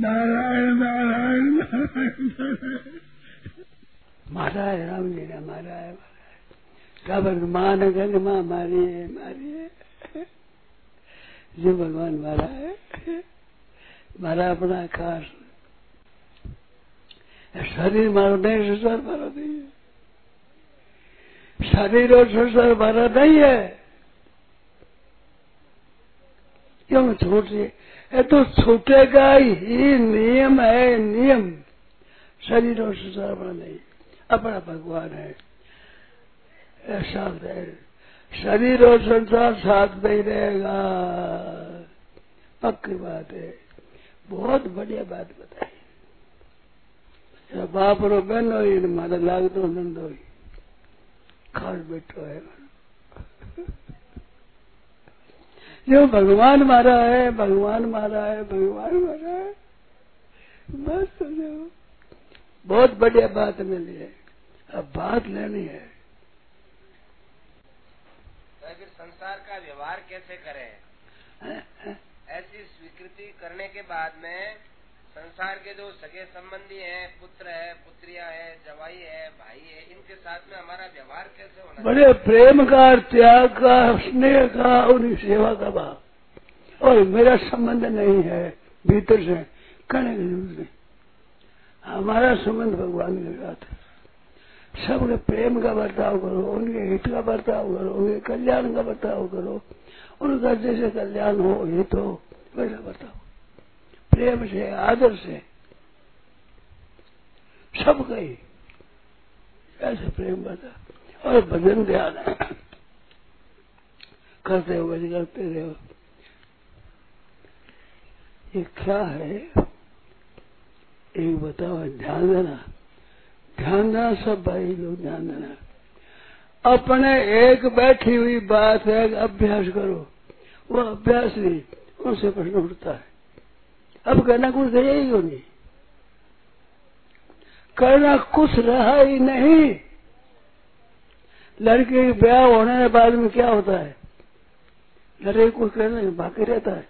नारायण नारायण नारायण महाराज राम जी ने मारा है काबर माँ ने कहने माँ मारी मारी। है जो भगवान मारा है मारा अपना खास शरीर मारो नहीं, संसार मारो नहीं। है शरीर और संसार मारा नहीं है। क्यों छूटे? ये तो छूटेगा ही नियम है, नियम। शरीर और मारा नहीं, अपना भगवान है। ऐसा है। शरीर और संसार साथ नहीं रहेगा। पक्की बात है। बहुत बढ़िया बात बताई। बाप रो बहन हो मारा लागतो नंदो खास बैठो है। जो भगवान मारा है भगवान मारा है भगवान मारा है। बस जो बहुत बढ़िया बात मिली है। अब बात लेनी है। तो फिर संसार का व्यवहार कैसे करें? ऐसी स्वीकृति करने के बाद में संसार के जो सगे संबंधी हैं, पुत्र है, पुत्रिया है, जवाई है, भाई है, इनके साथ में हमारा व्यवहार कैसे होना बड़े प्रेम का, त्याग का, स्नेह का उनकी सेवा का भाव और मेरा संबंध नहीं है, भीतर से करने की हमारा संबंध भगवान के साथ है। सबके प्रेम का बर्ताव करो, उनके हित का बर्ताव करो, उनके कल्याण का बर्ताव करो। उनका जैसे कल्याण हो, हित हो, वैसा बर्ताव प्रेम से, आदर से, सब कही ऐसे प्रेम बता और भजन ध्यान। करते हो भजन करते रहो। ये क्या है? एक बताओ ध्यान देना ध्यान देना सब भाई लोग ध्यान देना अपने एक बैठी हुई बात है, अभ्यास करो। वो अभ्यास नहीं, उनसे प्रश्न उठता है। अब कहना कुछ रहा ही नहीं? करना कुछ रहा ही नहीं। लड़के के ब्याह होने के बाद में क्या होता है? लड़के कुछ करना बाकी रहता है।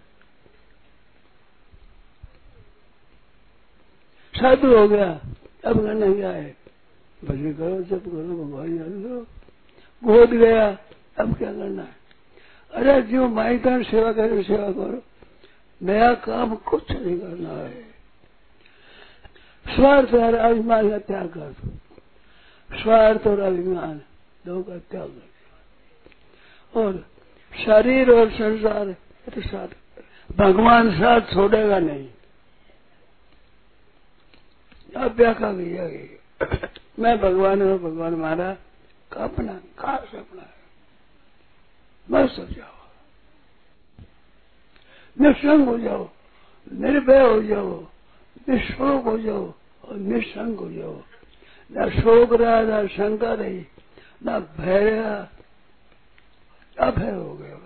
साधु हो गया, अब करना क्या है? भजन करो जब करो, भगवान याद करो। गोद गया, अब क्या करना है? अरे जो माइका सेवा करो सेवा करो। नया काम कुछ नहीं करना है। स्वार्थ और अभिमान का त्याग कर दो। स्वार्थ और अभिमान दो का त्याग कर और शरीर और संसार तो साथ भगवान साथ छोड़ेगा नहीं। अब व्याख्या किया गई मैं भगवान हूँ, भगवान मारा अपना खास अपना है। बस हो। जाओ निसंग हो जाओ, निर्भय हो जाओ निशोक हो जाओ और निसंग हो जाओ। न शोक रहा, न शंका रही, न भय रहा, अभय हो गया।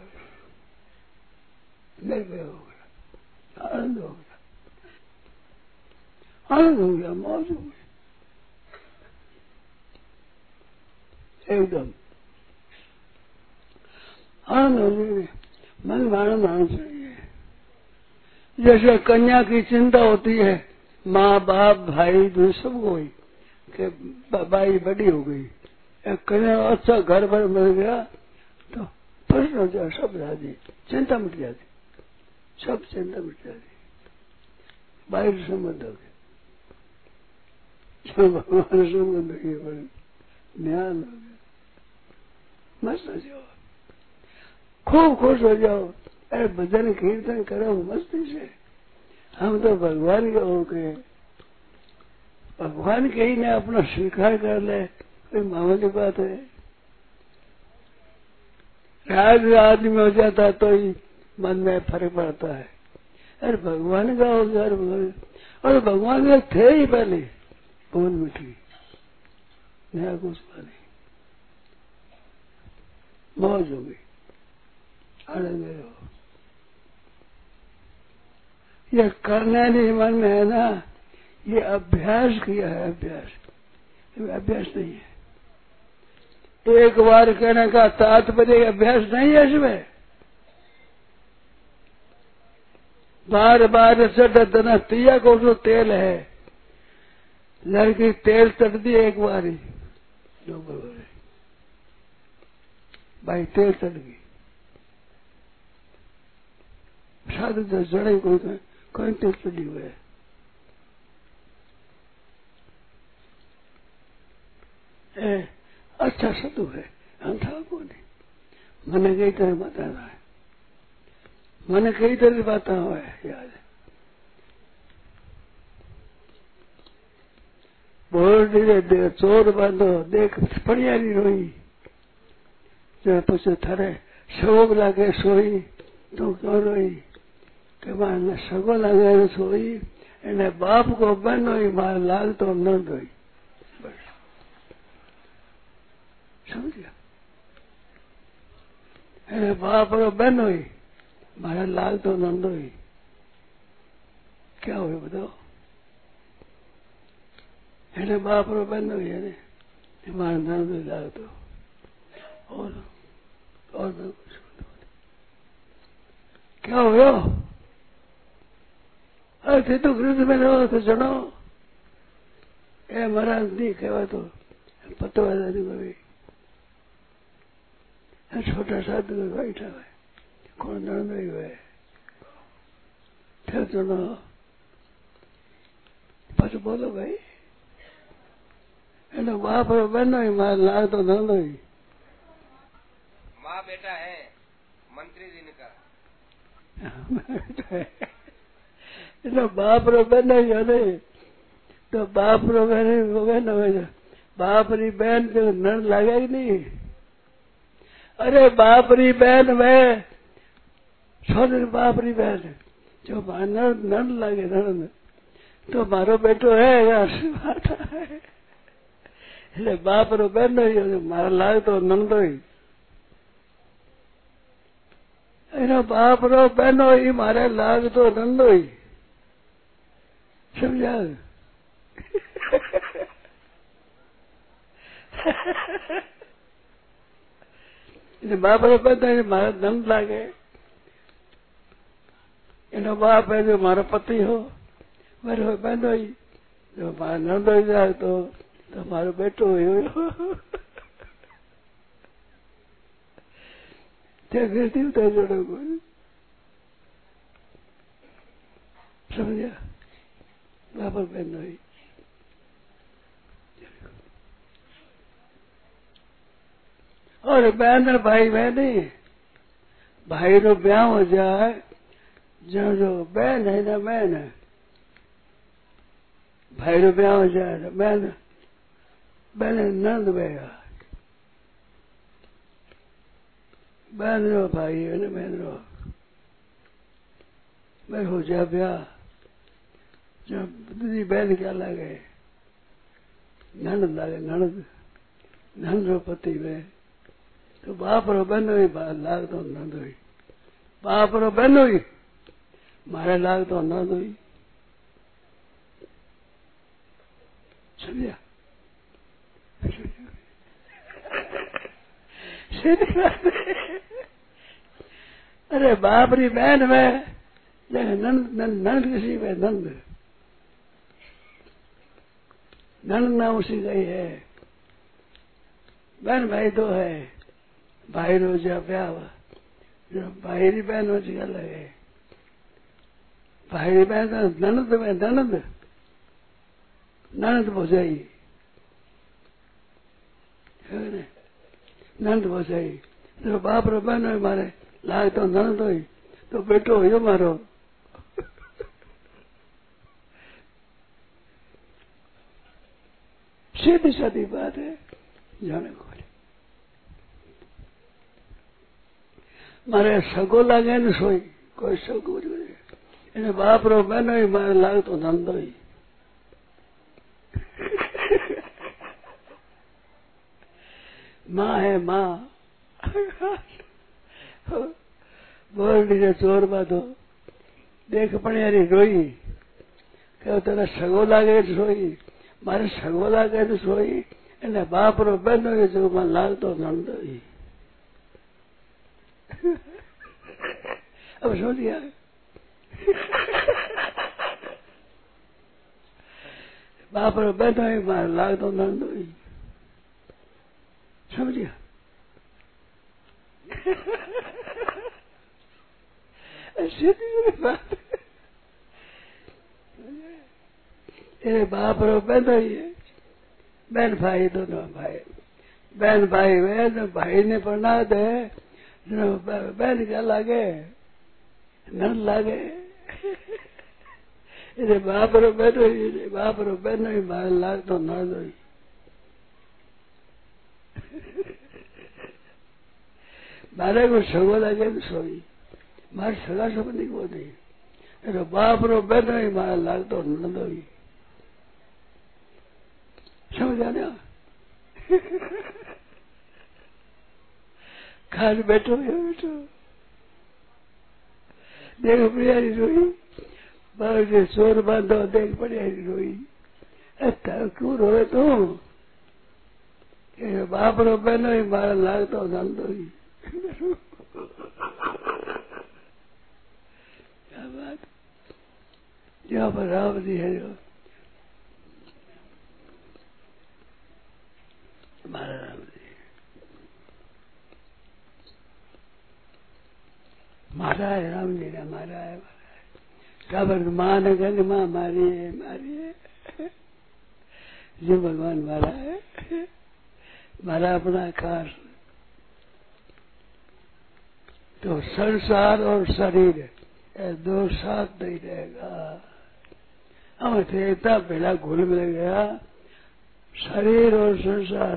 निर्भय हो गया, आनंद हो गया। आनंद हो गया, मौज हो गई। एकदम। आनंद हो गई मन आनंद आना चाहिए जैसे कन्या की चिंता होती है, माँ, बाप, भाई दूसरे सब कोई बाई बड़ी हो गई। कन्या अच्छा घर भर मिल गया तो प्रश्न हो जाए सब राज़ी, चिंता मिट जाती सब चिंता मिट जाती बाहर संबंध हो गया। भगवान संबंध हो गया हो गया। मस्त हो जाओ। खूब खुश हो जाओ। अरे भजन कीर्तन करो, मस्ती से हम तो भगवान के हो गए। भगवान के ही ने अपना स्वीकार कर ले, कोई मामूली बात है। राज आदमी हो जाता तो ही मन में फ़र्क पड़ता है। अरे भगवान का हो गया और भगवान के थे ही पहले, भवन मिठी नया कुछ नहीं। मौज हो गई। आनंद रहो। ये करने नहीं, मन में है ना, ये अभ्यास किया है, अभ्यास। अभ्यास नहीं है। एक बार कहने का तात्पर्य अभ्यास नहीं है इसमें। बार बार चढ़ तिया को जो तेल है, लड़की तेल चढ़ दी एक बार ही। दो भाई, तेल चढ़ गई। शादी तो जड़े कोई तेल चढ़ी हुए अच्छा सदु है। अंधा को नहीं मैंने कई तरह बताना है। मैंने कई तरह बात हुआ है याद बोल धीरे दे चोर बांधो देख, बढ़िया नहीं रोई। जो पूछो, थरे, शोक लागे, सोई तो क्यों रोई? કે મારે સગો લાગે સોઈ એને બાપ કો બન હોઈ મારે લાલ તો ન હોઈ સમજ્યા એને બાપ રો બન હોઈ મારે લાલ તો નંદ હોઈ क्या हुआ बताओ એને બાપ રો બન હોઈ એને મારે નંદ લાલ तो और और मैं कुछ क्या हुआ અરે તો વૃદ્ધ મેં રહો તો જણો એ મહારાજ નહીં કહેવાતો પતવાદાની ભાઈ छोटा साधु में बैठा है कौन नंद हुए फिर सुनो પછી બોલો ભાઈ એનો બાપ બનો માર લાગતો નંદ माँ बेटा है मंत्री जी ने कहा એટલે બાપ રો બનાવ્યો ને તો બાપ રો બેન બાપ રી બેન તો નણ લાગે નહીં અરે બાપ રી બેન વે છોરી બાપ રી બેન જો નણ લાગે નણ તો મારો બેટો હે આશીર્વાદ એટલે બાપ રો બેન મારા લાગતો નંદોઈ એનો બાપ રો બેનો એ મારે લાગતો નંદોઈ સમજા એટલે બાપ બધા મારા દંડ લાગે એનો બાપ હે જો મારો પતિ હો મારો બહેનો જો મારા નંદો જાય તો તો મારો બેટો હોય ત્યાં ગીરતી ઉતાર જોડો કોઈ સમજ્યા बराबर बहन और बहन भाई बहन नहीं भाई तो ब्याह हो जाए जो जो बहन है ना बहन? है भाई रो ब्याह हो जाए ना बहन? बहन नंद भैया बहन रो भाई है ना बहन रो? मैं हो जाए ब्याह। पत्नी बैल क्या लागे नंद लागे नणद नंद रो पति वे तो बाप रो बहनो ही लाग तो नंद हुई। बाप रो बहनो ही मारे लाग तो नंद हुई। समझा? अरे बाप री बहन में नंद नंद किसी में नंद। नंद ना उसी गई है। बहन भाई तो है। भाई रो जा ब्याह जो भाई बहन हो गल है। भाई बहन ननद में ननद। ननद भोजाई। नंद भोजाई। तो बाप रो बहन हो मारे लाग तो ननद हो तो बेटो हो मारो। सीधी सादी बात है जाने को મારે સગો લાગે ને સોઈ કોઈ સગો એને બાપ રો બહેનો મારે લાગતો ધંધો માં હે માં બોરડી ચોર બાંધો દેખ પણ યારી રોઈ કે તને સગો લાગે સોઈ મારે સગો લાગે સોઈ એને બાપ રો બહેનો જો મને લાગતો ધંધો अब समझ गया બાપ બેઠો મારે લાગતો નંદો સમજ્યા સીધી વાત એ બાપ રો બેઠો બેન ભાઈ દોનો ભાઈ બેન ભાઈ વે તો ભાઈ ને પ્રણામ દે બેન क्या લાગે ન લાગે એટલે બાપ રો બેઠો બાપ રો બેનો મારે લાગતો ન જોઈ મારે કોઈ સગો લાગે તો સોઈ મારે સગા સંબંધી કોઈ નહીં એટલે બાપ રો બેનો મારે લાગતો ન જોઈ जाने। खान बैठो ये बैठो। देख प्रिया रोई। बाहर से शोर बांधो, देख पड़िया रोई। अच्छा क्यों रोए तू? बाप रो पहलो ही बार लागतो चालतो ही। क्या बात? यहाँ पर राम जी है जो मारा है राम जी ने मारा है क्या माँ ने कहने माँ मारी है मारी है ये भगवान मारा है मारा अपना खास तो संसार और शरीर दो साथ नहीं रहेगा। हम थे इतना पहला घुल मिल गया। शरीर और संसार,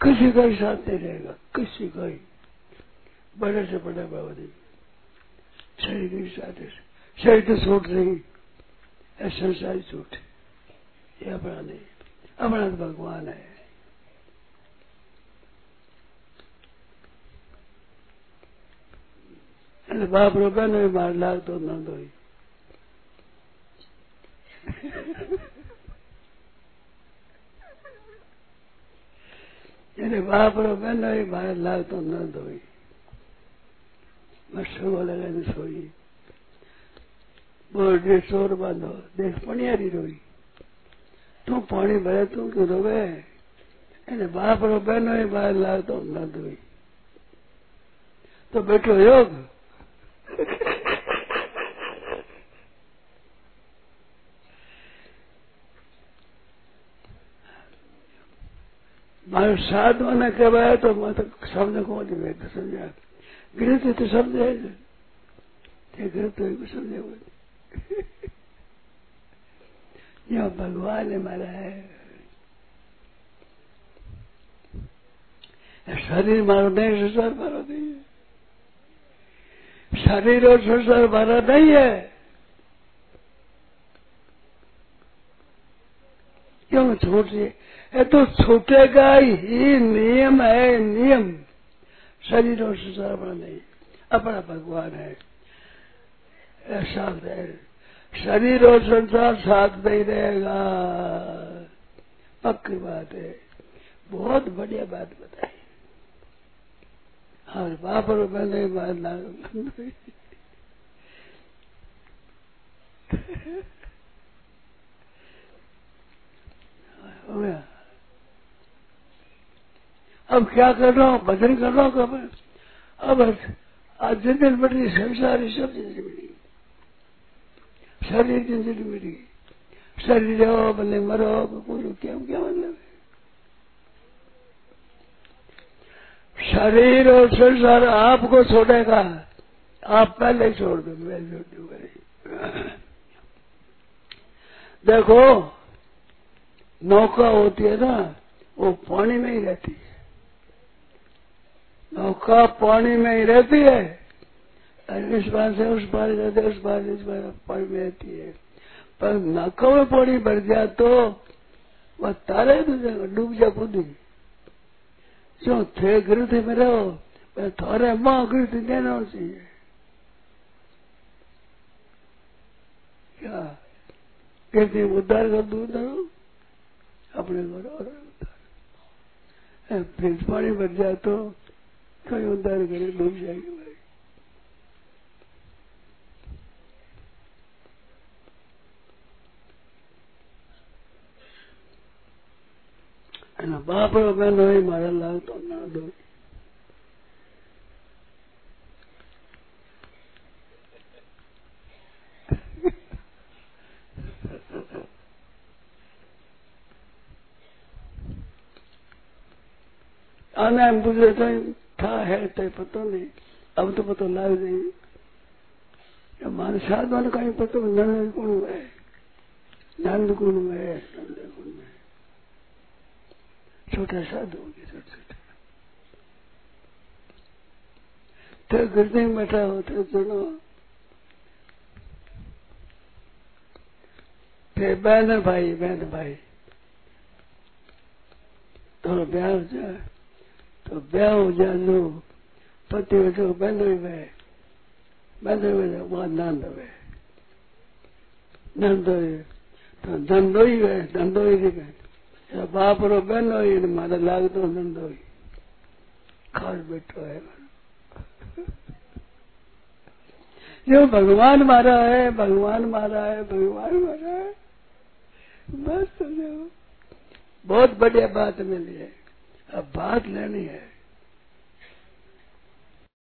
किसी का साथ नहीं रहेगा, किसी का ही। बड़े से बड़े बाबू शरीर के साथ शरीर तो छूट रही है संसार छूट ये अपना नहीं अपना तो भगवान है એટલે બાપ રોકા ને માર લાગતો ન દોઈ એટલે બાપ રોકા ને મારે લાગતો ન દોઈ મસ્તો લગાવી સોઈ બોર્ડે ચોર બાંધો દેખ પણિયારી રોઈ તું પાણી ભરે તું કે રોવે એને બાપ રો બહેનો બહાર લાવતો ન દોઈ તો બેઠો યોગ મારો સાધવાને કહેવાય તો શબ્દ કોણ વેદ સમજ્યા गृह तो समझे गृह तो समझे यह भगवान है हमारा है शरीर मारो नहीं, संसार मारो नहीं है। शरीर और संसार मारा नहीं है। क्यों छोटे? ये तो छूटेगा ही नियम है, नियम। शरीर और संसार मारा नहीं, अपना भगवान है। ऐसा है शरीर और संसार साथ नहीं रहेगा। पक्की बात है। बहुत बढ़िया बात बताई। और बाप और मैंने मानना। अब क्या कर रहा हूँ? भजन कर रहा हूँ कब? अब आज ज़िंदगी बड़ी संसार सब ज़िंदगी बड़ी शरीर ज़िंदगी मेरी शरीर हो भले मरो कोई क्या क्या मतलब है? शरीर और संसार आपको छोड़ेगा। आप पहले छोड़ दो, मैं छोड़ दूँगा देखो, नौका होती है ना, वो पानी में ही रहती है। नौका पानी में ही रहती है। इस बार से उस बार जाते उस बार इस बार पानी में रहती है। पर नाकों में पानी भर गया तो वह तारे डूब जा कूदी जो थे गिरते में रहो थोड़े माँ गिरती देना चाहिए। क्या? गिरती उद्धार कर दू उधर अपने घर और उद्धार। फिर पानी भर जाए तो का योगदान करे डूब जाएगा भाई એના બાપ બેન હોય મારે લાગતો ના ડો આને એમ પૂછે તો था है तो पता नहीं। अब तो पता लग नहीं मान साध वाले कहीं पता नंद कुंड में नंद कुंड में नंद कुंड में छोटा साधु हो गया, छोटे छोटे तो गिरते में बैठा हो तो सुनो। फिर बहन भाई बहन भाई। थोड़ा ब्याह हो जाए तो ब्याह हो जाए जो पति हो जो बहन हुए बहन हुए वहाँ नंद हुए नंद तो धंधो ही हुए धंधो ही गए। बाप रो बहन हुई मारे लाग तो धंधो ही खास बैठो है जो भगवान मारा है, भगवान मारा है, भगवान मारा है। बस तो बहुत बढ़िया बात मिली है। अब बात लेनी है